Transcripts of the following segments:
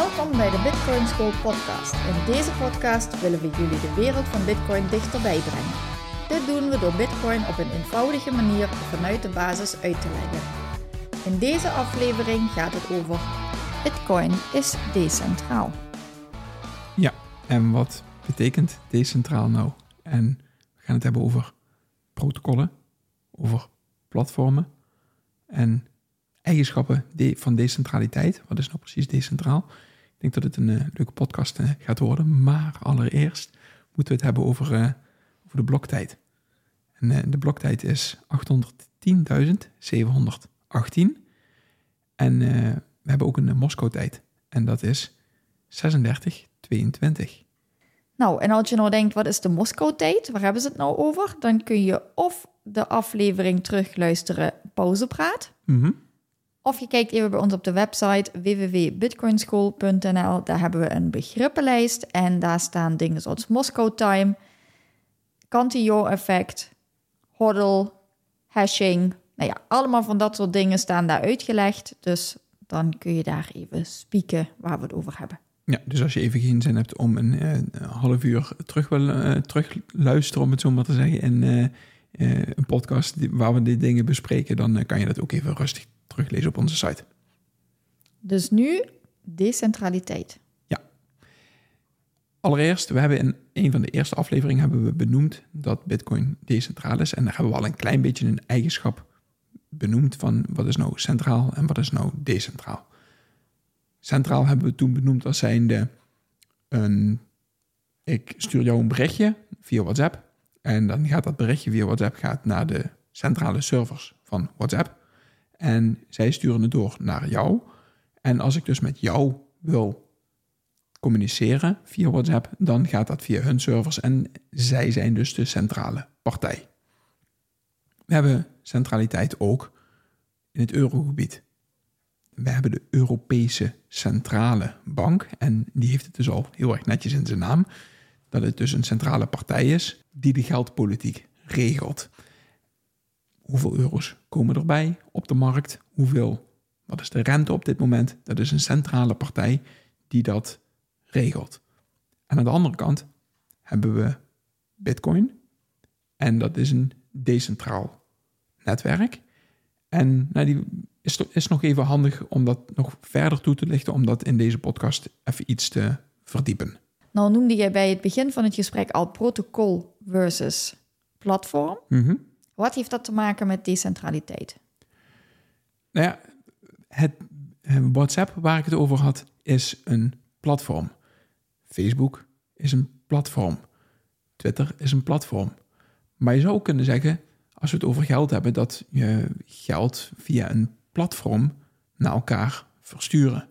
Welkom bij de Bitcoin School podcast. In deze podcast willen we jullie de wereld van Bitcoin dichterbij brengen. Dit doen we door Bitcoin op een eenvoudige manier vanuit de basis uit te leggen. In deze aflevering gaat het over Bitcoin is decentraal. Ja, en wat betekent decentraal nou? En we gaan het hebben over protocollen, over platformen en eigenschappen van decentraliteit. Wat is nou precies decentraal? Ik denk dat het een uh, leuke podcast uh, gaat worden. Maar allereerst moeten we het hebben over, uh, over de bloktijd. En de bloktijd is 810.718. En we hebben ook een Moskou-tijd. En dat is 3622. Nou, en als je nou denkt, wat is de Moskou-tijd? Waar hebben ze het nou over? Dan kun je of de aflevering terugluisteren, pauzepraat. Mhm. Of je kijkt even bij ons op de website www.bitcoinschool.nl. Daar hebben we een begrippenlijst en daar staan dingen zoals Moscow Time, Cantillon-effect, hodl, hashing. Nou ja, allemaal van dat soort dingen staan daar uitgelegd. Dus dan kun je daar even spieken waar we het over hebben. Ja, dus als je even geen zin hebt om een, uh, half uur terug wil uh, terug luisteren, om het zo maar te zeggen, in uh, een podcast waar we dit dingen bespreken, dan kan je dat ook even rustig teruglezen op onze site. Dus nu decentraliteit. Ja. Allereerst, we hebben in een van de eerste afleveringen hebben we benoemd dat Bitcoin decentraal is. En daar hebben we al een klein beetje een eigenschap benoemd van wat is nou centraal en wat is nou decentraal. Centraal hebben we toen benoemd als zijnde een, ik stuur jou een berichtje via WhatsApp en dan gaat dat berichtje via WhatsApp gaat naar de centrale servers van WhatsApp en zij sturen het door naar jou. En als ik dus met jou wil communiceren via WhatsApp, dan gaat dat via hun servers en zij zijn dus de centrale partij. We hebben centraliteit ook in het eurogebied. We hebben de Europese Centrale Bank en die heeft het dus al heel erg netjes in zijn naam, dat het dus een centrale partij is die de geldpolitiek regelt. Hoeveel euro's komen erbij op de markt? Hoeveel, wat is de rente op dit moment? Dat is een centrale partij die dat regelt. En aan de andere kant hebben we Bitcoin en dat is een decentraal netwerk. En nou, die is, is nog even handig om dat nog verder toe te lichten, om dat in deze podcast even iets te verdiepen. Nou noemde jij bij het begin van het gesprek al protocol versus platform. Mhm. Wat heeft dat te maken met decentraliteit? Nou ja, het WhatsApp waar ik het over had, is een platform. Facebook is een platform. Twitter is een platform. Maar je zou kunnen zeggen, als we het over geld hebben, dat je geld via een platform naar elkaar versturen.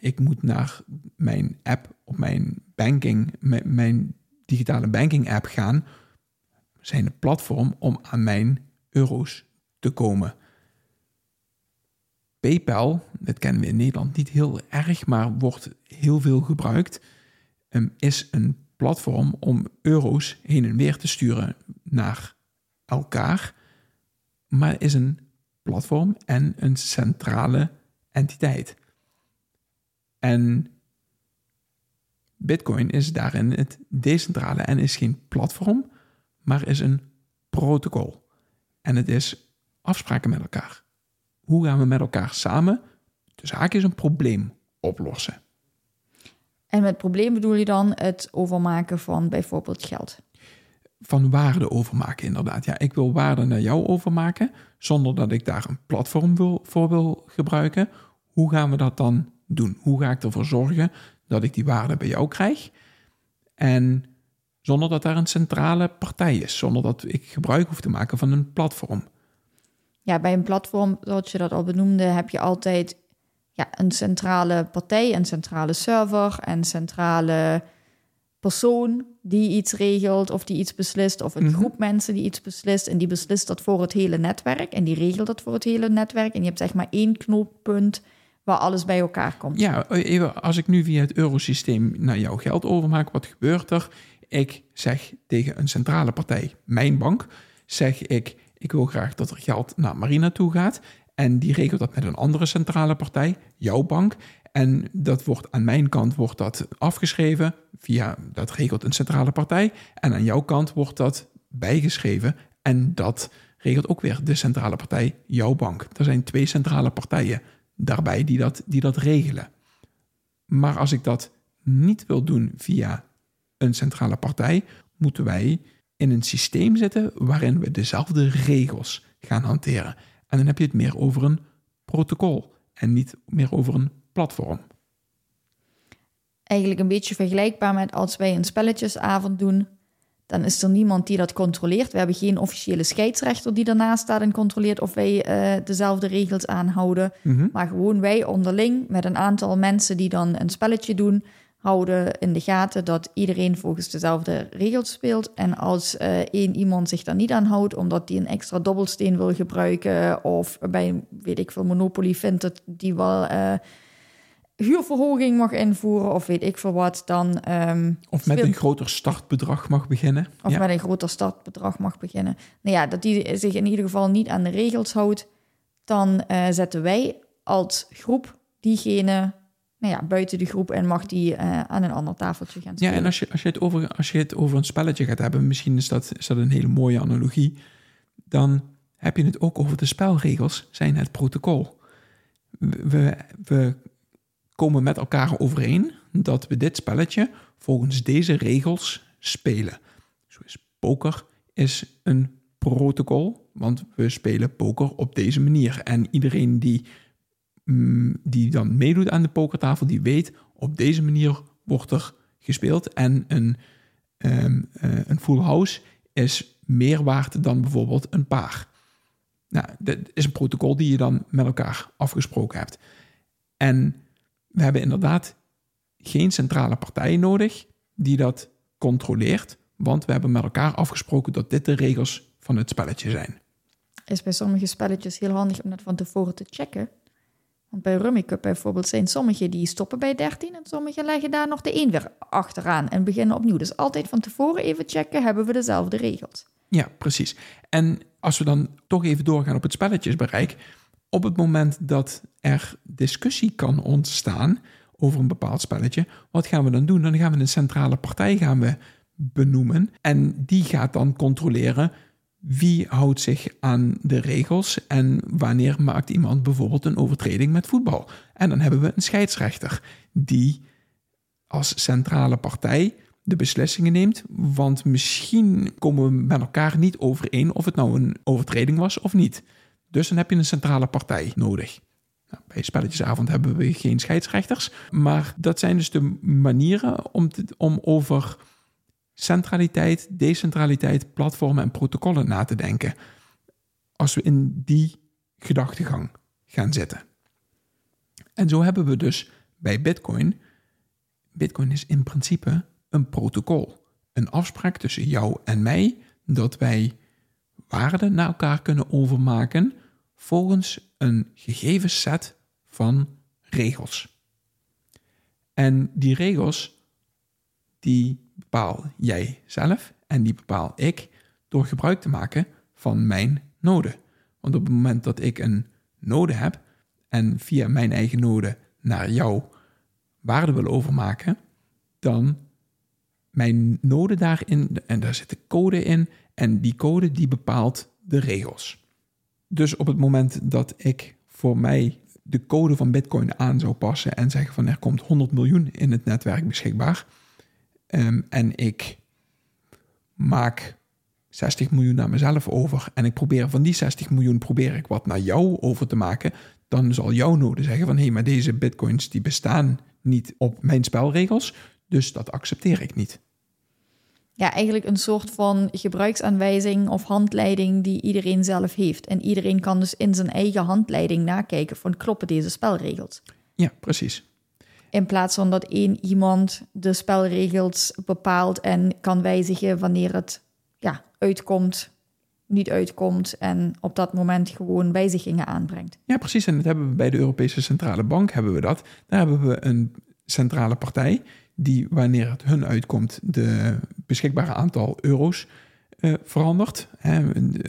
ik moet naar mijn app op mijn banking, mijn digitale banking app gaan, zijn een platform om aan mijn euro's te komen. PayPal, dat kennen we in Nederland niet heel erg, maar wordt heel veel gebruikt, um, is een platform om euro's heen en weer te sturen naar elkaar, maar is een platform en een centrale entiteit. En Bitcoin is daarin het decentrale en is geen platform, maar is een protocol. En het is afspraken met elkaar. Hoe gaan we met elkaar samen, dus haakjes, een probleem oplossen? En met probleem bedoel je dan het overmaken van bijvoorbeeld geld? Van waarde overmaken, inderdaad. Ja, ik wil waarde naar jou overmaken, zonder dat ik daar een platform wil, voor wil gebruiken. Hoe gaan we dat dan doen? Hoe ga ik ervoor zorgen dat ik die waarde bij jou krijg? En zonder dat daar een centrale partij is, zonder dat ik gebruik hoef te maken van een platform. Ja, bij een platform, zoals je dat al benoemde, heb je altijd ja, een centrale partij, een centrale server, een centrale persoon die iets regelt of die iets beslist, of een Mhm. groep mensen die iets beslist en die beslist dat voor het hele netwerk en die regelt dat voor het hele netwerk. En je hebt zeg maar één knooppunt waar alles bij elkaar komt. Ja, even als ik nu via het eurosysteem naar jouw geld overmaak, wat gebeurt er? Ik zeg tegen een centrale partij, mijn bank, zeg ik, ik wil graag dat er geld naar Marina toe gaat. En die regelt dat met een andere centrale partij, jouw bank. En dat wordt aan mijn kant wordt dat afgeschreven via, dat regelt een centrale partij. En aan jouw kant wordt dat bijgeschreven en dat regelt ook weer de centrale partij, jouw bank. Er zijn twee centrale partijen daarbij die dat, die dat regelen. Maar als ik dat niet wil doen via een centrale partij, moeten wij in een systeem zitten waarin we dezelfde regels gaan hanteren. En dan heb je het meer over een protocol en niet meer over een platform. Eigenlijk een beetje vergelijkbaar met als wij een spelletjesavond doen. Dan is er niemand die dat controleert. We hebben geen officiële scheidsrechter die ernaast staat en controleert of wij eh, dezelfde regels aanhouden. Maar gewoon wij onderling met een aantal mensen die dan een spelletje doen, houden in de gaten dat iedereen volgens dezelfde regels speelt. En als eh, één iemand zich daar niet aan houdt, omdat die een extra dobbelsteen wil gebruiken, of bij, weet ik veel, Monopoly vindt dat die wel eh, huurverhoging mag invoeren, of weet ik veel wat, dan. ehm, Of met speelt- een groter startbedrag mag beginnen. of ja. met een groter startbedrag mag beginnen. Nou ja, dat die zich in ieder geval niet aan de regels houdt, dan eh, zetten wij als groep diegene nou ja, buiten de groep en mag die eh, aan een ander tafeltje gaan Ja, spelen. en als je, als, je het over, als je het over een spelletje gaat hebben, misschien is dat, is dat een hele mooie analogie, dan heb je het ook over de spelregels, zijn het protocol. We, we komen met elkaar overeen dat we dit spelletje volgens deze regels spelen. Zo is poker is een protocol, want we spelen poker op deze manier. En iedereen die, die dan meedoet aan de pokertafel, die weet op deze manier wordt er gespeeld. En een, ehm, eh, een full house is meer waard dan bijvoorbeeld een paar. Nou, dat is een protocol die je dan met elkaar afgesproken hebt. En we hebben inderdaad geen centrale partij nodig die dat controleert, want we hebben met elkaar afgesproken dat dit de regels van het spelletje zijn. Is bij sommige spelletjes heel handig om dat van tevoren te checken. Want bij Rummy Cup bijvoorbeeld zijn sommige die stoppen bij 13 en sommige leggen daar nog de 1 weer achteraan en beginnen opnieuw. Dus altijd van tevoren even checken, hebben we dezelfde regels. Ja, precies. En als we dan toch even doorgaan op het spelletjesbereik, op het moment dat er discussie kan ontstaan over een bepaald spelletje, wat gaan we dan doen? Dan gaan we een centrale partij gaan we benoemen en die gaat dan controleren wie houdt zich aan de regels en wanneer maakt iemand bijvoorbeeld een overtreding met voetbal. En dan hebben we een scheidsrechter die als centrale partij de beslissingen neemt. Want misschien komen we met elkaar niet overeen of het nou een overtreding was of niet. Dus dan heb je een centrale partij nodig. Nou, bij spelletjesavond hebben we geen scheidsrechters. Maar dat zijn dus de manieren om, om over centraliteit, decentraliteit, platformen en protocollen na te denken. Als we in die gedachtegang gaan zitten. En zo hebben we dus bij Bitcoin. Bitcoin is in principe een protocol. Een afspraak tussen jou en mij dat wij waarden naar elkaar kunnen overmaken volgens een gegeven set van regels. En die regels, die bepaal jij zelf en die bepaal ik door gebruik te maken van mijn node. Want op het moment dat ik een node heb en via mijn eigen node naar jou waarde wil overmaken, dan mijn node daarin, en daar zit de code in, en die code die bepaalt de regels. Dus op het moment dat ik voor mij de code van Bitcoin aan zou passen en zeggen van er komt 100 miljoen in het netwerk beschikbaar, ehm, en ik maak 60 miljoen naar mezelf over en ik probeer van die 60 miljoen probeer ik wat naar jou over te maken, dan zal jouw node zeggen van hé, hey, maar deze bitcoins die bestaan niet op mijn spelregels, dus dat accepteer ik niet. Ja, eigenlijk een soort van gebruiksaanwijzing of handleiding die iedereen zelf heeft. En iedereen kan dus in zijn eigen handleiding nakijken van kloppen deze spelregels. Ja, precies. In plaats van dat één iemand de spelregels bepaalt en kan wijzigen wanneer het ja, uitkomt, niet uitkomt en op dat moment gewoon wijzigingen aanbrengt. Ja, precies. En dat hebben we bij de Europese Centrale Bank hebben we dat. Daar hebben we een centrale partij die wanneer het hun uitkomt de beschikbare aantal euro's uh, verandert, hè,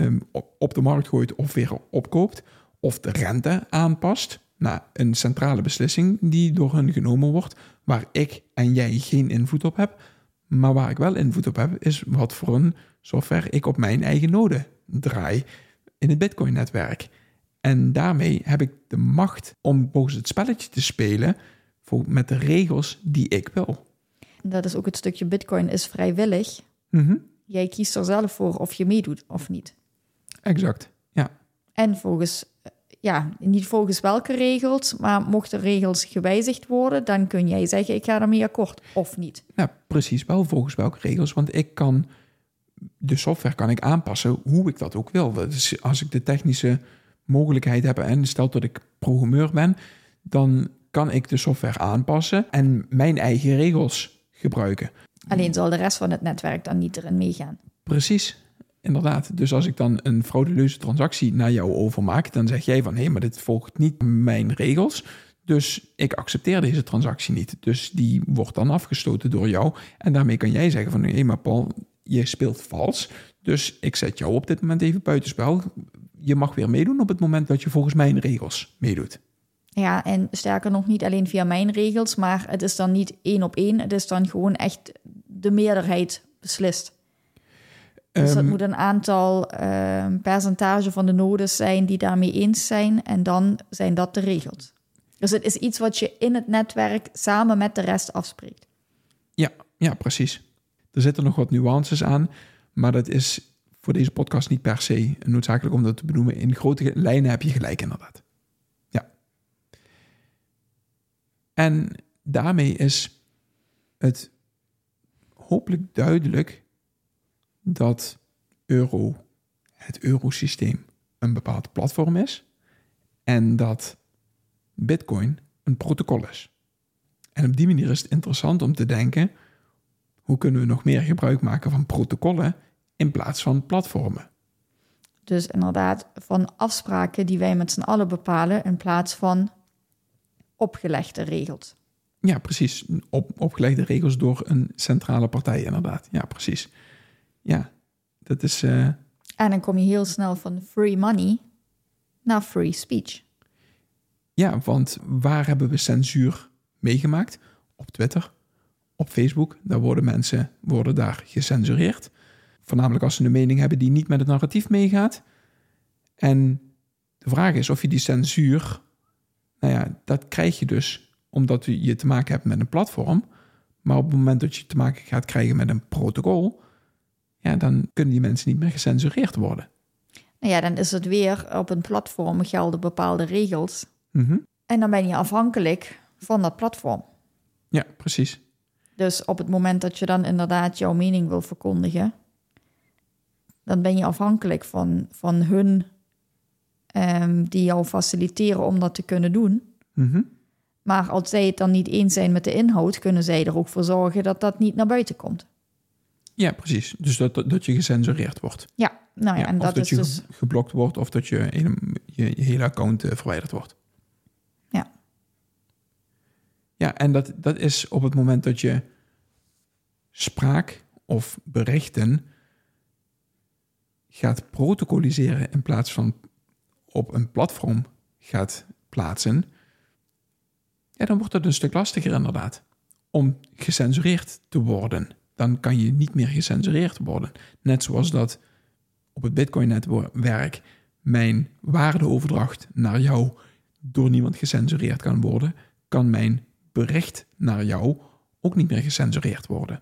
um, op de markt gooit of weer opkoopt, of de rente aanpast naar een centrale beslissing die door hen genomen wordt, waar ik en jij geen invloed op heb, maar waar ik wel invloed op heb, is wat voor een software ik op mijn eigen node draai in het Bitcoin-netwerk. En daarmee heb ik de macht om volgens het spelletje te spelen met de regels die ik wil. Dat is ook het stukje Bitcoin is vrijwillig. Mhm. Jij kiest er zelf voor of je meedoet of niet. Exact, ja. En volgens, ja, niet volgens welke regels, maar mochten regels gewijzigd worden, dan kun jij zeggen: ik ga ermee akkoord of niet. Ja, precies wel volgens welke regels, want ik kan de software kan ik aanpassen hoe ik dat ook wil. Dus als ik de technische mogelijkheid heb en stel dat ik programmeur ben, dan kan ik de software aanpassen en mijn eigen regels gebruiken. Alleen zal de rest van het netwerk dan niet erin meegaan. Precies, inderdaad. Dus als ik dan een frauduleuze transactie naar jou overmaak, dan zeg jij van hé, hey, maar dit volgt niet mijn regels. Dus ik accepteer deze transactie niet. Dus die wordt dan afgestoten door jou. En daarmee kan jij zeggen van hé, maar Paul, je speelt vals. Dus ik zet jou op dit moment even buitenspel. Je mag weer meedoen op het moment dat je volgens mijn regels meedoet. Ja, en sterker nog niet alleen via mijn regels, maar het is dan niet één op één. Het is dan gewoon echt de meerderheid beslist. Dus dat Ehm, moet een aantal ehm, percentage van de nodes zijn die daarmee eens zijn. En dan zijn dat de regels. Dus het is iets wat je in het netwerk samen met de rest afspreekt. Ja, ja, precies. Er zitten nog wat nuances aan, maar dat is voor deze podcast niet per se noodzakelijk om dat te benoemen. In grote lijnen heb je gelijk, inderdaad. Ja. En daarmee is het hopelijk duidelijk dat euro, het eurosysteem, een bepaald platform is en dat Bitcoin een protocol is. En op die manier is het interessant om te denken: hoe kunnen we nog meer gebruik maken van protocollen in plaats van platformen? Dus inderdaad van afspraken die wij met z'n allen bepalen in plaats van opgelegde regels. Ja, precies. Op, opgelegde regels door een centrale partij, inderdaad. Ja, precies. Ja, dat is. eh, En dan kom je heel snel van free money naar free speech. ja, want waar hebben we censuur meegemaakt? Op Twitter, op Facebook. Daar worden mensen worden daar gecensureerd. Voornamelijk als ze een mening hebben die niet met het narratief meegaat. En de vraag is of je die censuur. Nou ja, dat krijg je dus omdat je te maken hebt met een platform. Maar op het moment dat je te maken gaat krijgen met een protocol. Ja, dan kunnen die mensen niet meer gecensureerd worden. Nou ja, dan is het weer op een platform gelden bepaalde regels. Mhm. En dan ben je afhankelijk van dat platform. Ja, precies. Dus op het moment dat je dan inderdaad jouw mening wil verkondigen, dan ben je afhankelijk van, van hun ehm, die jou faciliteren om dat te kunnen doen. Mhm. Maar als zij het dan niet eens zijn met de inhoud, kunnen zij er ook voor zorgen dat dat niet naar buiten komt. Ja, precies. Dus dat, dat, dat je gecensureerd wordt. Ja, nou ja, Ja, en of dat, dat is je dus. ge- geblokt wordt of dat je, hele- je, je hele account eh, verwijderd wordt. Ja. Ja, en dat, dat is op het moment dat je spraak of berichten gaat protocoliseren in plaats van op een platform gaat plaatsen, ja, dan wordt het een stuk lastiger inderdaad om gecensureerd te worden. Dan kan je niet meer gecensureerd worden. Net zoals dat op het Bitcoin-netwerk mijn waardeoverdracht naar jou door niemand gecensureerd kan worden, kan mijn bericht naar jou ook niet meer gecensureerd worden.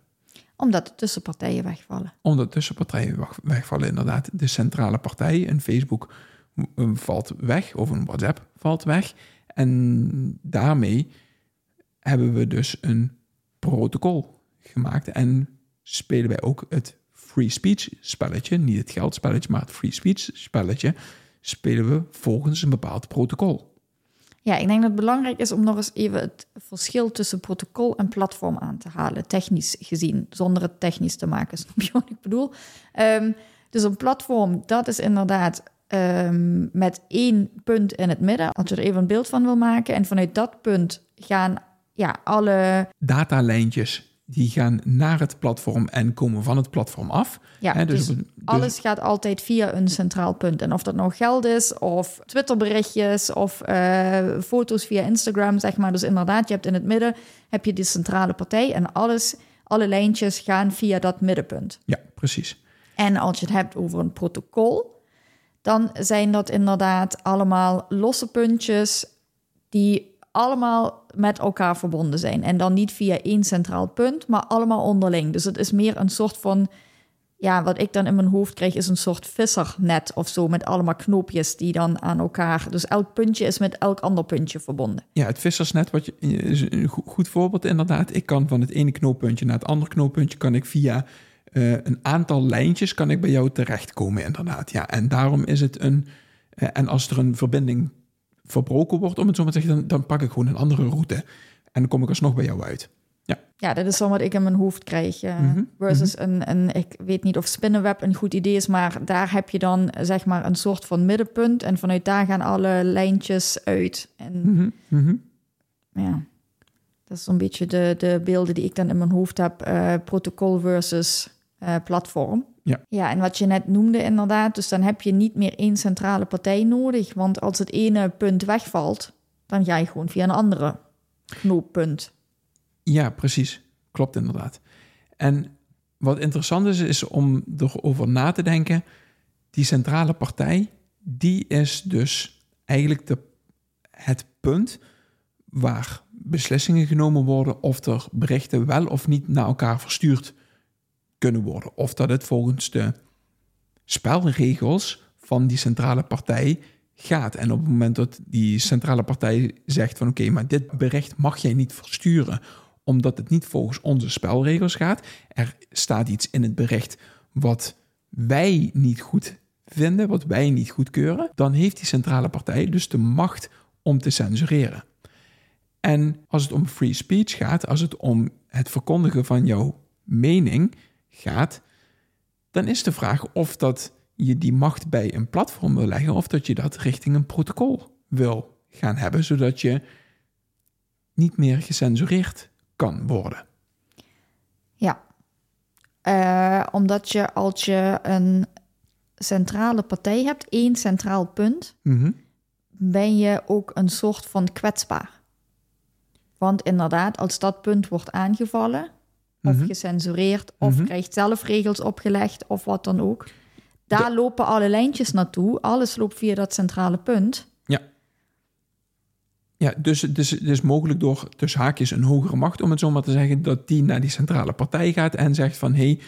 Omdat de tussenpartijen wegvallen. Omdat tussenpartijen weg- wegvallen, inderdaad. De centrale partij, een Facebook valt weg, of een WhatsApp valt weg. En daarmee hebben we dus een protocol gemaakt. En spelen wij ook het free speech spelletje, niet het geldspelletje, maar het free speech spelletje, spelen we volgens een bepaald protocol. Ja, ik denk dat het belangrijk is om nog eens even het verschil tussen protocol en platform aan te halen, technisch gezien, zonder het technisch te maken. Snap je wat ik bedoel? Um, dus een platform, dat is inderdaad um, met één punt in het midden, als je er even een beeld van wil maken. En vanuit dat punt gaan ja, alle datalijntjes die gaan naar het platform en komen van het platform af. Ja, dus, dus, alles gaat altijd via een centraal punt. En of dat nou geld is, of Twitterberichtjes, of uh, foto's via Instagram, zeg maar. Dus inderdaad, je hebt in het midden heb je die centrale partij en alles, alle lijntjes gaan via dat middenpunt. Ja, precies. En als je het hebt over een protocol, dan zijn dat inderdaad allemaal losse puntjes die allemaal met elkaar verbonden zijn. En dan niet via één centraal punt, maar allemaal onderling. Dus het is meer een soort van, ja, wat ik dan in mijn hoofd krijg, is een soort vissernet of zo, met allemaal knoopjes die dan aan elkaar. Dus elk puntje is met elk ander puntje verbonden. Ja, het vissersnet wat je, is een goed voorbeeld inderdaad. Ik kan van het ene knooppuntje naar het andere knooppuntje, kan ik via uh, een aantal lijntjes kan ik bij jou terechtkomen, inderdaad. Ja, en daarom is het een. Uh, en als er een verbinding verbroken wordt, om het zo maar te zeggen, dan, dan pak ik gewoon een andere route. En dan kom ik alsnog bij jou uit. Ja. ja, dat is dan wat ik in mijn hoofd krijg. Uh, mm -hmm. Versus mm -hmm. een, een, ik weet niet of spinnenweb een goed idee is, maar daar heb je dan zeg maar een soort van middenpunt. En vanuit daar gaan alle lijntjes uit. En mm -hmm. ja, dat is zo'n beetje de, de beelden die ik dan in mijn hoofd heb. Uh, protocol versus uh, platform. Ja. ja, en wat je net noemde inderdaad, dus dan heb je niet meer één centrale partij nodig. Want als het ene punt wegvalt, dan ga je gewoon via een andere knooppunt. Ja, precies. Klopt inderdaad. En wat interessant is, is om erover na te denken. Die centrale partij, die is dus eigenlijk de, het punt waar beslissingen genomen worden of er berichten wel of niet naar elkaar verstuurd kunnen worden. Of dat het volgens de spelregels van die centrale partij gaat. En op het moment dat die centrale partij zegt van oké, maar dit bericht mag jij niet versturen omdat het niet volgens onze spelregels gaat. Er staat iets in het bericht wat wij niet goed vinden, wat wij niet goedkeuren. Dan heeft die centrale partij dus de macht om te censureren. En als het om free speech gaat, als het om het verkondigen van jouw mening, gaat, dan is de vraag of dat je die macht bij een platform wil leggen of dat je dat richting een protocol wil gaan hebben, zodat je niet meer gecensureerd kan worden. Ja, uh, omdat je als je een centrale partij hebt, één centraal punt, mm -hmm. ben je ook een soort van kwetsbaar. Want inderdaad, als dat punt wordt aangevallen, of mm -hmm. gecensureerd, of mm -hmm. krijgt zelf regels opgelegd, of wat dan ook. Daar De... lopen alle lijntjes naartoe. Alles loopt via dat centrale punt. Ja. Ja, dus het is, het is mogelijk door tussen haakjes een hogere macht, om het zo maar te zeggen, dat die naar die centrale partij gaat en zegt van hé, hey,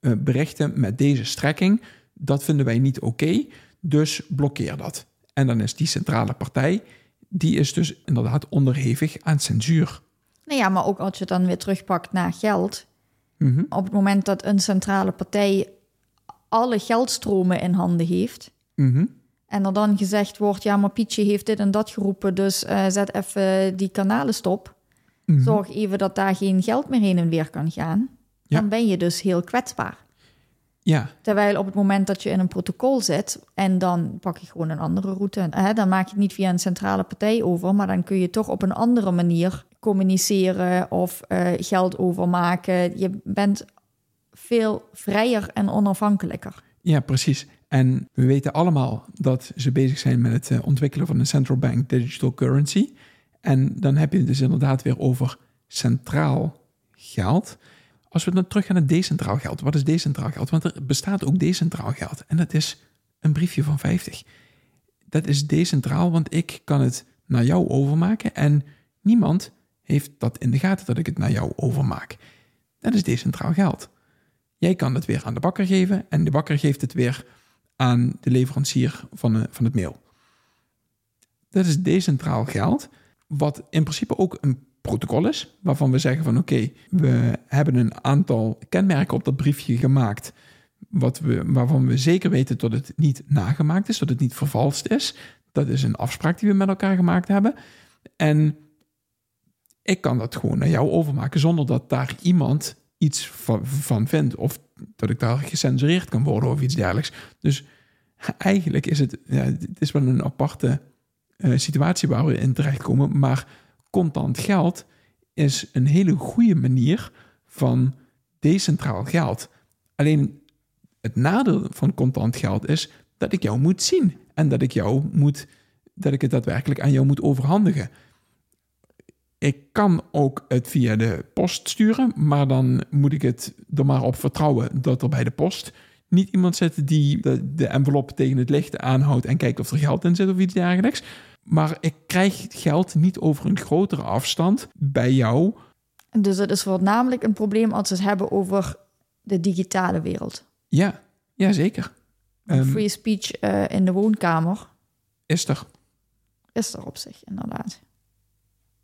uh, berichten met deze strekking, dat vinden wij niet oké, okay, dus blokkeer dat. En dan is die centrale partij, die is dus inderdaad onderhevig aan censuur. Nou ja, maar ook als je het dan weer terugpakt naar geld. Mm -hmm. Op het moment dat een centrale partij alle geldstromen in handen heeft. Mm -hmm. En er dan gezegd wordt, ja, maar Pietje heeft dit en dat geroepen, dus uh, zet even die kanalen stop. Mm -hmm. Zorg even dat daar geen geld meer heen en weer kan gaan. Ja. Dan ben je dus heel kwetsbaar. Ja. Terwijl op het moment dat je in een protocol zit en dan pak je gewoon een andere route, hè, dan maak je het niet via een centrale partij over, maar dan kun je toch op een andere manier communiceren of uh, geld overmaken. Je bent veel vrijer en onafhankelijker. Ja, precies. En we weten allemaal dat ze bezig zijn met het uh, ontwikkelen van een central bank digital currency. En dan heb je het dus inderdaad weer over centraal geld. Als we dan terug gaan naar decentraal geld. Wat is decentraal geld? Want er bestaat ook decentraal geld. En dat is een briefje van 50. Dat is decentraal, want ik kan het naar jou overmaken en niemand heeft dat in de gaten dat ik het naar jou overmaak. Dat is decentraal geld. Jij kan het weer aan de bakker geven en de bakker geeft het weer aan de leverancier van, de, van het mail. Dat is decentraal geld, wat in principe ook een protocol is, waarvan we zeggen van oké, we hebben een aantal kenmerken op dat briefje gemaakt, wat we, waarvan we zeker weten dat het niet nagemaakt is, dat het niet vervalst is. Dat is een afspraak die we met elkaar gemaakt hebben. En ik kan dat gewoon naar jou overmaken zonder dat daar iemand iets van, vindt of dat ik daar gecensureerd kan worden of iets dergelijks. Dus eigenlijk is het, ja, het is wel een aparte uh, situatie waar we in terechtkomen, maar contant geld is een hele goede manier van decentraal geld. Alleen het nadeel van contant geld is dat ik jou moet zien en dat ik jou moet, dat ik het daadwerkelijk aan jou moet overhandigen. Ik kan ook het via de post sturen, maar dan moet ik het er maar op vertrouwen dat er bij de post niet iemand zit die de, de envelop tegen het licht aanhoudt en kijkt of er geld in zit of iets dergelijks. Maar ik krijg geld niet over een grotere afstand bij jou. Dus het is voornamelijk een probleem als we het hebben over de digitale wereld. Ja, ja zeker. Um, free speech uh, in de woonkamer. Is er. Is er op zich, inderdaad.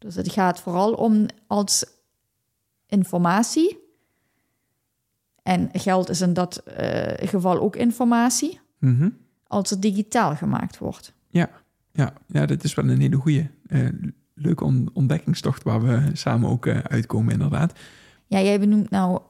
Dus het gaat vooral om als informatie. En geld is in dat uh, geval ook informatie. Mm -hmm. Als het digitaal gemaakt wordt. Ja, ja, ja dat is wel een hele goede. Uh, leuke on ontdekkingstocht waar we samen ook uh, uitkomen, inderdaad. Ja, jij benoemt nou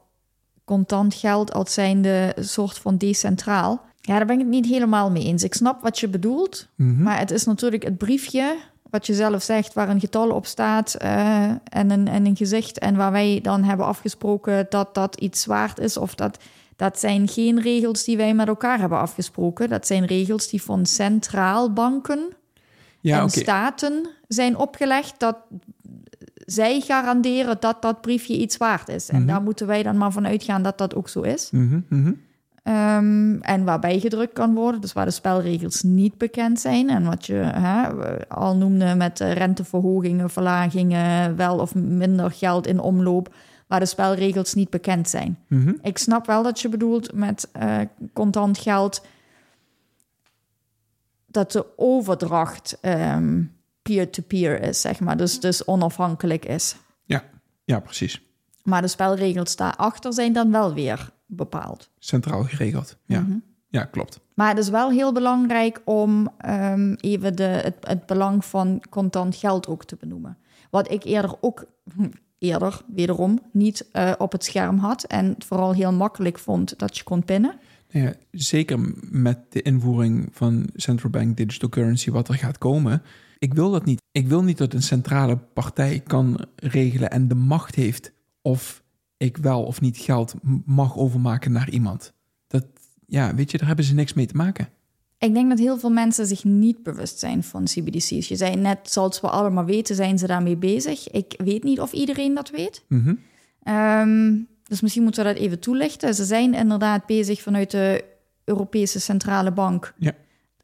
contant geld als zijnde soort van decentraal. Ja, daar ben ik het niet helemaal mee eens. Ik snap wat je bedoelt, mm -hmm. maar het is natuurlijk het briefje wat je zelf zegt, waar een getal op staat uh, en, een, en een gezicht. En waar wij dan hebben afgesproken dat dat iets waard is. Of dat, dat zijn geen regels die wij met elkaar hebben afgesproken. Dat zijn regels die van centraal banken ja, en okay. staten zijn opgelegd. Dat zij garanderen dat dat briefje iets waard is. En Mhm. daar moeten wij dan maar van uitgaan dat dat ook zo is. Mhm, mhm. Ehm, en waarbij gedrukt kan worden, dus waar de spelregels niet bekend zijn. En wat je hè, al noemde met renteverhogingen, verlagingen, wel of minder geld in omloop, waar de spelregels niet bekend zijn. Mhm. Ik snap wel dat je bedoelt met eh, contant geld dat de overdracht ehm, peer-to-peer is, zeg maar. Dus, dus onafhankelijk is. Ja, ja, precies. Maar de spelregels daarachter zijn dan wel weer bepaald. Centraal geregeld. Ja, Mhm. ja klopt. Maar het is wel heel belangrijk om ehm, even de, het, het belang van contant geld ook te benoemen. Wat ik eerder ook, hm, eerder wederom, niet eh, op het scherm had. En vooral heel makkelijk vond dat je kon pinnen. Nou Ja, zeker met de invoering van central bank digital currency, wat er gaat komen. Ik wil dat niet. Ik wil niet dat een centrale partij kan regelen en de macht heeft of ik wel of niet geld mag overmaken naar iemand. Dat, ja, weet je, daar hebben ze niks mee te maken. Ik denk dat heel veel mensen zich niet bewust zijn van CBDC's. Je zei net, zoals we allemaal weten, zijn ze daarmee bezig. Ik weet niet of iedereen dat weet. Mhm. Ehm, dus misschien moeten we dat even toelichten. Ze zijn inderdaad bezig vanuit de Europese Centrale Bank Ja.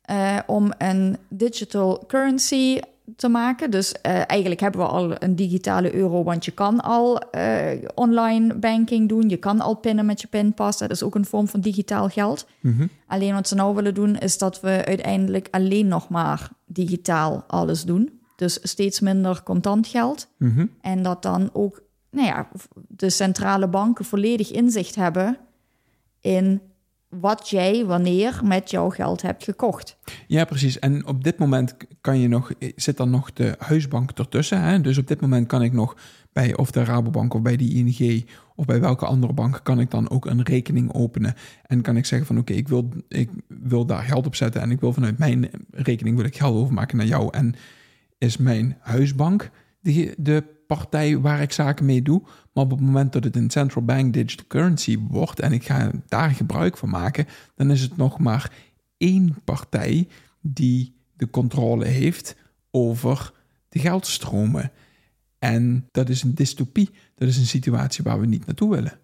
eh, om een digital currency te maken. Dus eh, eigenlijk hebben we al een digitale euro, want je kan al eh, online banking doen. Je kan al pinnen met je pinpas. Dat is ook een vorm van digitaal geld. Mhm. Alleen wat ze nou willen doen, is dat we uiteindelijk alleen nog maar digitaal alles doen. Dus steeds minder contant geld. Mhm. En dat dan ook nou ja, de centrale banken volledig inzicht hebben in wat jij wanneer met jouw geld hebt gekocht. Ja, precies. En op dit moment kan je nog, zit dan nog de huisbank ertussen. Hè? Dus op dit moment kan ik nog bij of de Rabobank of bij de ING of bij welke andere bank kan ik dan ook een rekening openen. En kan ik zeggen van oké, ik, wil, ik wil daar geld op zetten en ik wil vanuit mijn rekening wil ik geld overmaken naar jou. En is mijn huisbank de, de partij waar ik zaken mee doe. Maar op het moment dat het een central bank digital currency wordt en ik ga daar gebruik van maken, dan is het nog maar één partij die de controle heeft over de geldstromen. En dat is een dystopie. Dat is een situatie waar we niet naartoe willen.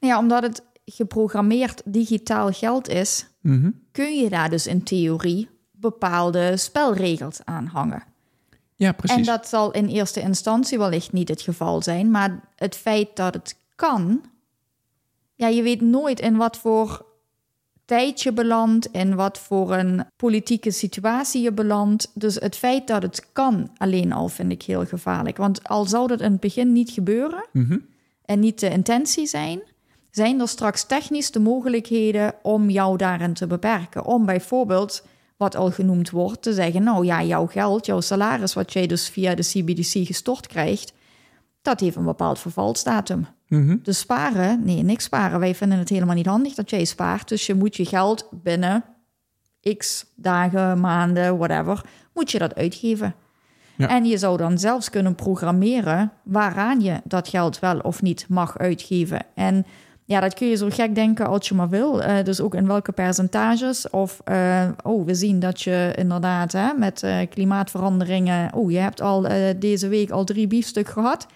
Nou ja, omdat het geprogrammeerd digitaal geld is, Mhm. kun je daar dus in theorie bepaalde spelregels aan hangen. Ja, precies. En dat zal in eerste instantie wellicht niet het geval zijn, maar het feit dat het kan, ja, je weet nooit in wat voor tijd je belandt, in wat voor een politieke situatie je belandt. Dus het feit dat het kan alleen al vind ik heel gevaarlijk. Want al zou dat in het begin niet gebeuren Mhm. en niet de intentie zijn, zijn er straks technisch de mogelijkheden om jou daarin te beperken. Om bijvoorbeeld, wat al genoemd wordt, te zeggen: Nou ja, jouw geld, jouw salaris, wat jij dus via de CBDC gestort krijgt, dat heeft een bepaald vervalsdatum. Mhm. Dus sparen, nee, niks sparen. Wij vinden het helemaal niet handig dat jij spaart. Dus je moet je geld binnen x dagen, maanden, whatever, moet je dat uitgeven. Ja. En je zou dan zelfs kunnen programmeren waaraan je dat geld wel of niet mag uitgeven. En ja, dat kun je zo gek denken als je maar wil. Eh, dus ook in welke percentages. Of, eh, oh, we zien dat je inderdaad hè, met eh, klimaatveranderingen... Oh, je hebt al deze week al drie biefstuk gehad.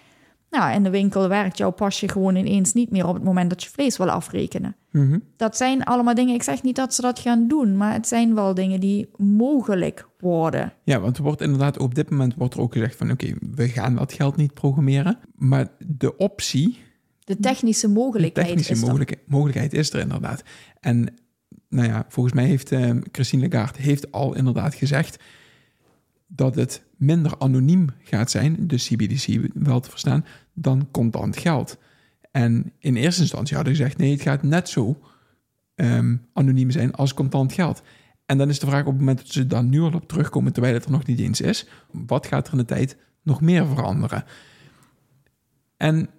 Nou, in de winkel werkt jouw pasje gewoon ineens niet meer op het moment dat je vlees wil afrekenen. Mhm. Dat zijn allemaal dingen, ik zeg niet dat ze dat gaan doen, maar het zijn wel dingen die mogelijk worden. Ja, want er wordt inderdaad op dit moment wordt er ook gezegd van oké, we gaan dat geld niet programmeren. Maar de optie, De technische de mogelijkheid technische is er. mogelijkheid is er inderdaad. En nou ja, volgens mij heeft eh, Christine Lagarde heeft al inderdaad gezegd dat het minder anoniem gaat zijn, de CBDC wel te verstaan, dan contant geld. En in eerste instantie hadden ze gezegd, nee, het gaat net zo ehm, anoniem zijn als contant geld. En dan is de vraag op het moment dat ze dan nu al op terugkomen, terwijl het er nog niet eens is, wat gaat er in de tijd nog meer veranderen? En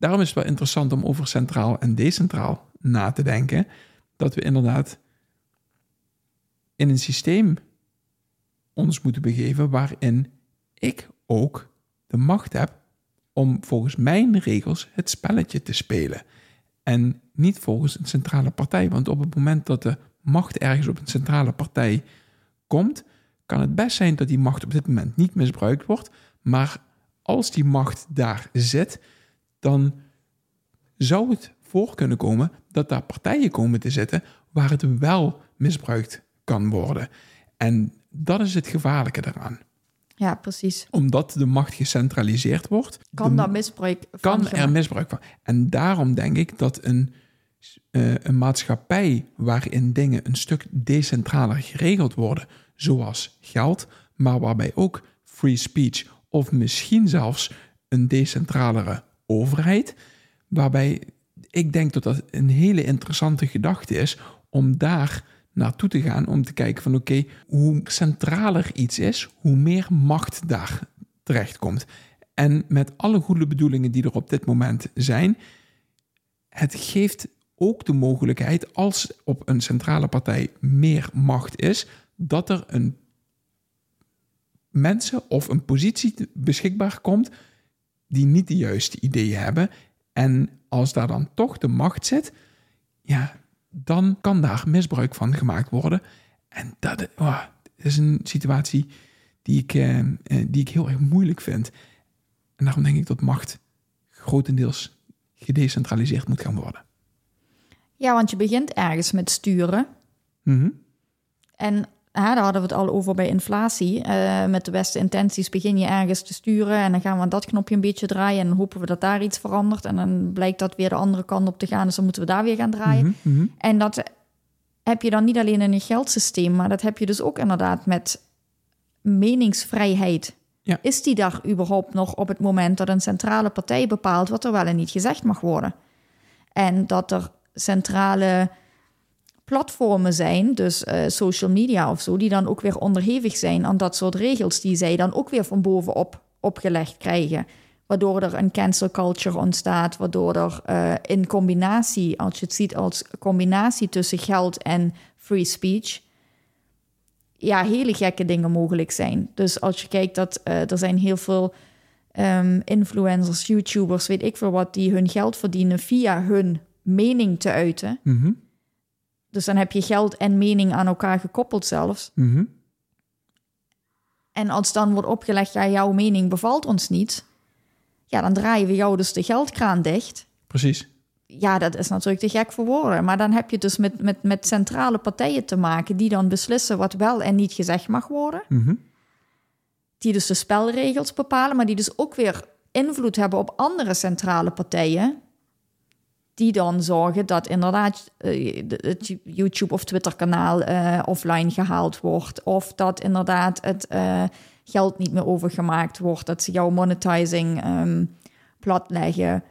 daarom is het wel interessant om over centraal en decentraal na te denken, dat we inderdaad in een systeem ons moeten begeven waarin ik ook de macht heb om volgens mijn regels het spelletje te spelen. En niet volgens een centrale partij. Want op het moment dat de macht ergens op een centrale partij komt, kan het best zijn dat die macht op dit moment niet misbruikt wordt. Maar als die macht daar zit, dan zou het voor kunnen komen dat daar partijen komen te zitten waar het wel misbruikt kan worden. En dat is het gevaarlijke daaraan. Ja, precies. Omdat de macht gecentraliseerd wordt, Kan daar misbruik van kan gemaakt- er misbruik van. En daarom denk ik dat een, eh, een maatschappij waarin dingen een stuk decentraler geregeld worden, zoals geld, maar waarbij ook free speech of misschien zelfs een decentralere overheid, waarbij ik denk dat dat een hele interessante gedachte is om daar naartoe te gaan om te kijken van oké, hoe centraler iets is, hoe meer macht daar terechtkomt. En met alle goede bedoelingen die er op dit moment zijn, het geeft ook de mogelijkheid als op een centrale partij meer macht is, dat er een mensen of een positie beschikbaar komt die niet de juiste ideeën hebben. En als daar dan toch de macht zit, ja, dan kan daar misbruik van gemaakt worden. En dat oh, is een situatie die ik, eh, eh, die ik heel erg moeilijk vind. En daarom denk ik dat macht grotendeels gedecentraliseerd moet gaan worden. Ja, want je begint ergens met sturen. Mhm. En daar hadden we het al over bij inflatie. Eh, met de beste intenties begin je ergens te sturen en dan gaan we aan dat knopje een beetje draaien en dan hopen we dat daar iets verandert. En dan blijkt dat weer de andere kant op te gaan, dus dan moeten we daar weer gaan draaien. Mhm, mhm. En dat heb je dan niet alleen in een geldsysteem, maar dat heb je dus ook inderdaad met meningsvrijheid. Ja. Is die daar überhaupt nog op het moment dat een centrale partij bepaalt wat er wel en niet gezegd mag worden? En dat er centrale platformen zijn, dus eh, social media of zo, die dan ook weer onderhevig zijn aan dat soort regels die zij dan ook weer van bovenop opgelegd krijgen. Waardoor er een cancel culture ontstaat, waardoor er eh, in combinatie, als je het ziet als combinatie tussen geld en free speech, ja, hele gekke dingen mogelijk zijn. Dus als je kijkt dat eh, er zijn heel veel ehm, influencers, YouTubers, weet ik veel wat, die hun geld verdienen via hun mening te uiten. Mhm, Dus dan heb je geld en mening aan elkaar gekoppeld zelfs. mhm. En als dan wordt opgelegd, ja, jouw mening bevalt ons niet. Ja, dan draaien we jou dus de geldkraan dicht. Precies. Ja, dat is natuurlijk te gek voor woorden. Maar dan heb je dus met, met, met centrale partijen te maken... die dan beslissen wat wel en niet gezegd mag worden. Mhm. Die dus de spelregels bepalen... maar die dus ook weer invloed hebben op andere centrale partijen... die dan zorgen dat inderdaad uh, het YouTube of Twitter kanaal uh, offline gehaald wordt. Of dat inderdaad het uh, geld niet meer overgemaakt wordt. Dat ze jouw monetizing um, platleggen.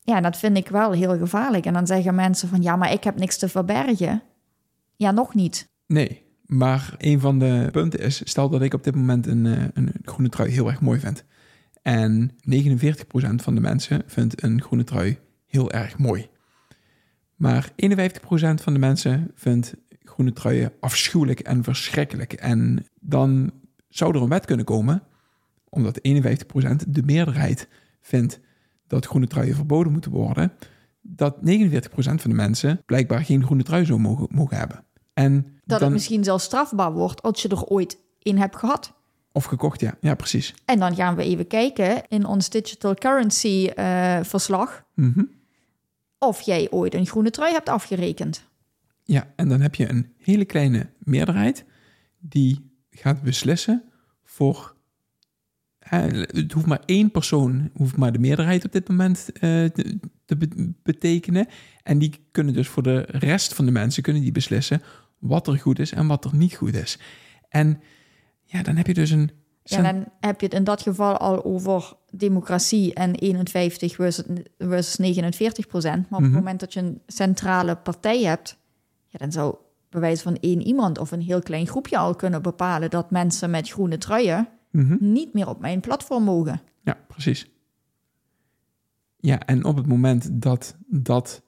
Ja, dat vind ik wel heel gevaarlijk. En dan zeggen mensen van ja, maar ik heb niks te verbergen. Ja, nog niet. Nee, maar een van de punten is, stel dat ik op dit moment een, een groene trui heel erg mooi vind. En 49% van de mensen vindt een groene trui heel erg mooi. Maar 51% van de mensen vindt groene truien afschuwelijk en verschrikkelijk. En dan zou er een wet kunnen komen, omdat 51% de meerderheid vindt dat groene truien verboden moeten worden, dat 49% van de mensen blijkbaar geen groene trui zou mogen, mogen hebben. En dat dan, het misschien zelfs strafbaar wordt als je er ooit in hebt gehad. Of gekocht, ja. Ja, precies. En dan gaan we even kijken in ons digital currency uh, verslag. Mm of jij ooit een groene trui hebt afgerekend. Ja, en dan heb je een hele kleine meerderheid die gaat beslissen voor. het hoeft maar één persoon, hoeft maar de meerderheid op dit moment uh, te, te betekenen. En die kunnen dus voor de rest van de mensen kunnen die beslissen wat er goed is en wat er niet goed is. En ja, dan heb je dus een ja, dan heb je het in dat geval al over democratie en 51 versus, 49 procent. Maar op het mhm. moment dat je een centrale partij hebt, ja, dan zou bij wijze van één iemand of een heel klein groepje al kunnen bepalen dat mensen met groene truien mhm. niet meer op mijn platform mogen. Ja, precies. Ja, en op het moment dat dat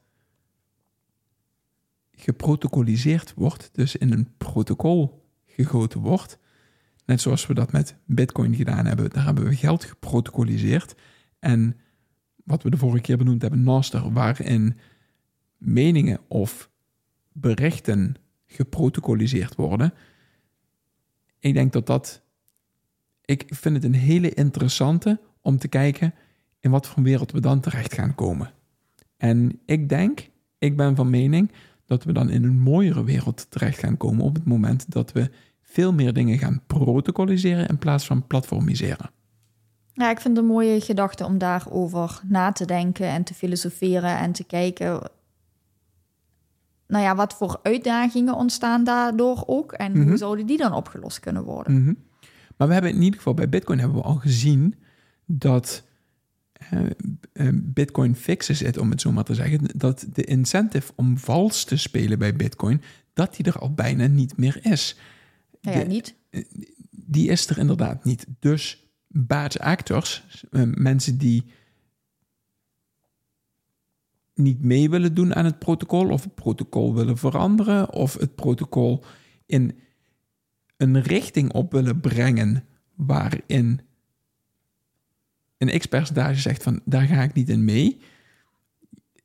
geprotocoliseerd wordt, dus in een protocol gegoten wordt, Net zoals we dat met Bitcoin gedaan hebben. Daar hebben we geld geprotocoliseerd. En wat we de vorige keer benoemd hebben, Noster, waarin meningen of berichten geprotocoliseerd worden. Ik denk dat dat. Ik vind het een hele interessante om te kijken in wat voor wereld we dan terecht gaan komen. En ik denk, ik ben van mening dat we dan in een mooiere wereld terecht gaan komen op het moment dat we veel meer dingen gaan protocoliseren in plaats van platformiseren. Ja, ik vind het een mooie gedachte om daarover na te denken en te filosoferen en te kijken. Nou ja, wat voor uitdagingen ontstaan daardoor ook en hoe mhm. zouden die dan opgelost kunnen worden? Mhm. Maar we hebben in ieder geval bij Bitcoin hebben we al gezien dat uh, Bitcoin fixes het, om het zo maar te zeggen, dat de incentive om vals te spelen bij Bitcoin, dat die er al bijna niet meer is. Nou ja, niet. Die is er inderdaad niet. Dus bad actors, eh, mensen die niet mee willen doen aan het protocol of het protocol willen veranderen of het protocol in een richting op willen brengen waarin een x-percentage zegt van daar ga ik niet in mee.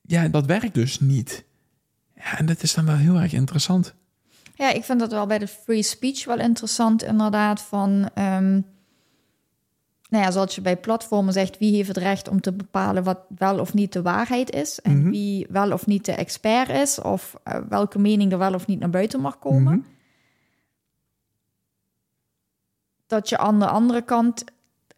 Ja, dat werkt dus niet. Ja, en dat is dan wel heel erg interessant. Ja, ik vind dat wel bij de free speech wel interessant, inderdaad. Van, um, nou ja, zoals je bij platformen zegt, wie heeft het recht om te bepalen wat wel of niet de waarheid is? En mhm. wie wel of niet de expert is, of uh, welke mening er wel of niet naar buiten mag komen. Mm Dat je aan de andere kant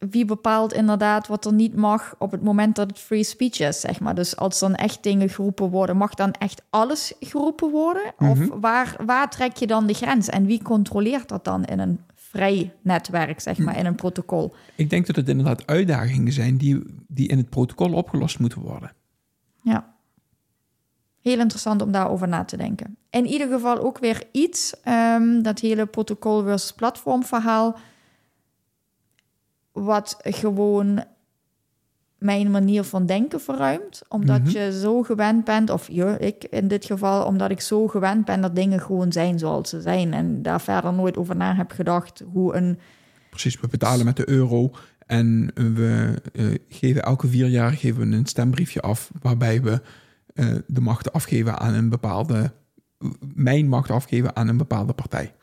wie bepaalt inderdaad wat er niet mag op het moment dat het free speech is, zeg maar. Dus als dan echt dingen geroepen worden, mag dan echt alles geroepen worden? Of mhm. waar, waar trek je dan de grens? En wie controleert dat dan in een vrij netwerk, zeg maar, in een protocol? Ik denk dat het inderdaad uitdagingen zijn die, die in het protocol opgelost moeten worden. Ja. Heel interessant om daarover na te denken. In ieder geval ook weer iets, um, dat hele protocol versus platform verhaal wat gewoon mijn manier van denken verruimt. Omdat mhm. je zo gewend bent, of je, ik in dit geval, omdat ik zo gewend ben dat dingen gewoon zijn zoals ze zijn. En daar verder nooit over na heb gedacht hoe een. Precies, we betalen met de euro. En we uh, geven elke vier jaar geven we een stembriefje af waarbij we uh, de macht afgeven aan een bepaalde. Mijn macht afgeven aan een bepaalde partij.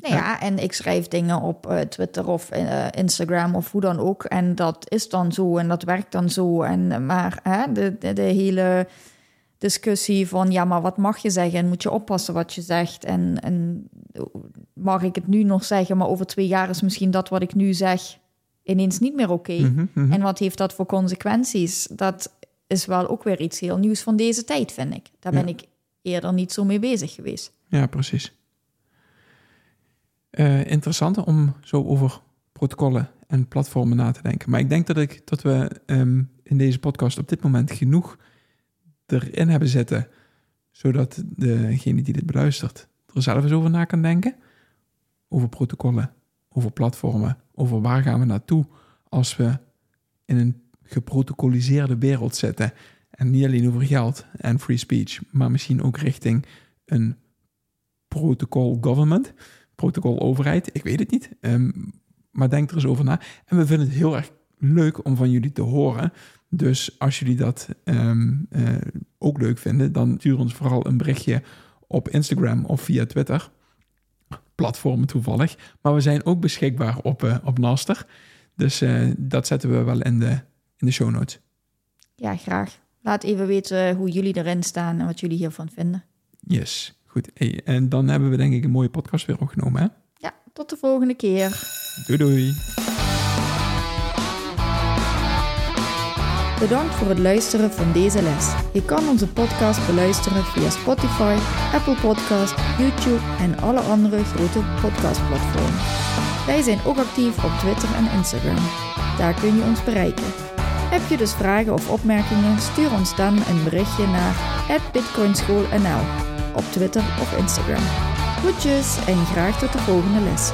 Nou ja, en ik schrijf dingen op uh, Twitter of uh, Instagram of hoe dan ook. En dat is dan zo en dat werkt dan zo. En, maar hè, de, de, de, hele discussie van ja, maar wat mag je zeggen en moet je oppassen wat je zegt. En, en mag ik het nu nog zeggen, maar over twee jaar is misschien dat wat ik nu zeg ineens niet meer oké. Mhm, mhm. En wat heeft dat voor consequenties? Dat is wel ook weer iets heel nieuws van deze tijd, vind ik. Daar ben Ja. ik eerder niet zo mee bezig geweest. Ja, precies. Eh, interessant om zo over protocollen en platformen na te denken. Maar ik denk dat, ik, dat we ehm, in deze podcast op dit moment genoeg erin hebben zitten, zodat degene die dit beluistert er zelf eens over na kan denken. Over protocollen, over platformen, over waar gaan we naartoe als we in een geprotocoliseerde wereld zitten. En niet alleen over geld en free speech, maar misschien ook richting een protocol government, protocol overheid, ik weet het niet. Ehm, maar denk er eens over na. En we vinden het heel erg leuk om van jullie te horen. Dus als jullie dat ehm, eh, ook leuk vinden, dan stuur ons vooral een berichtje op Instagram of via Twitter. Platformen toevallig. Maar we zijn ook beschikbaar op, eh, op Naster. Dus eh, dat zetten we wel in de, in de show notes. Ja, graag. Laat even weten hoe jullie erin staan en wat jullie hiervan vinden. Yes, goed. Hey, en dan hebben we denk ik een mooie podcast weer opgenomen. Hè? Ja, tot de volgende keer. Doei doei. Bedankt voor het luisteren van deze les. Je kan onze podcast beluisteren via Spotify, Apple Podcast, YouTube en alle andere grote podcastplatformen. Wij zijn ook actief op Twitter en Instagram. Daar kun je ons bereiken. Heb je dus vragen of opmerkingen? Stuur ons dan een berichtje naar bitcoinschoolnl op Twitter of Instagram. Groetjes en graag tot de volgende les.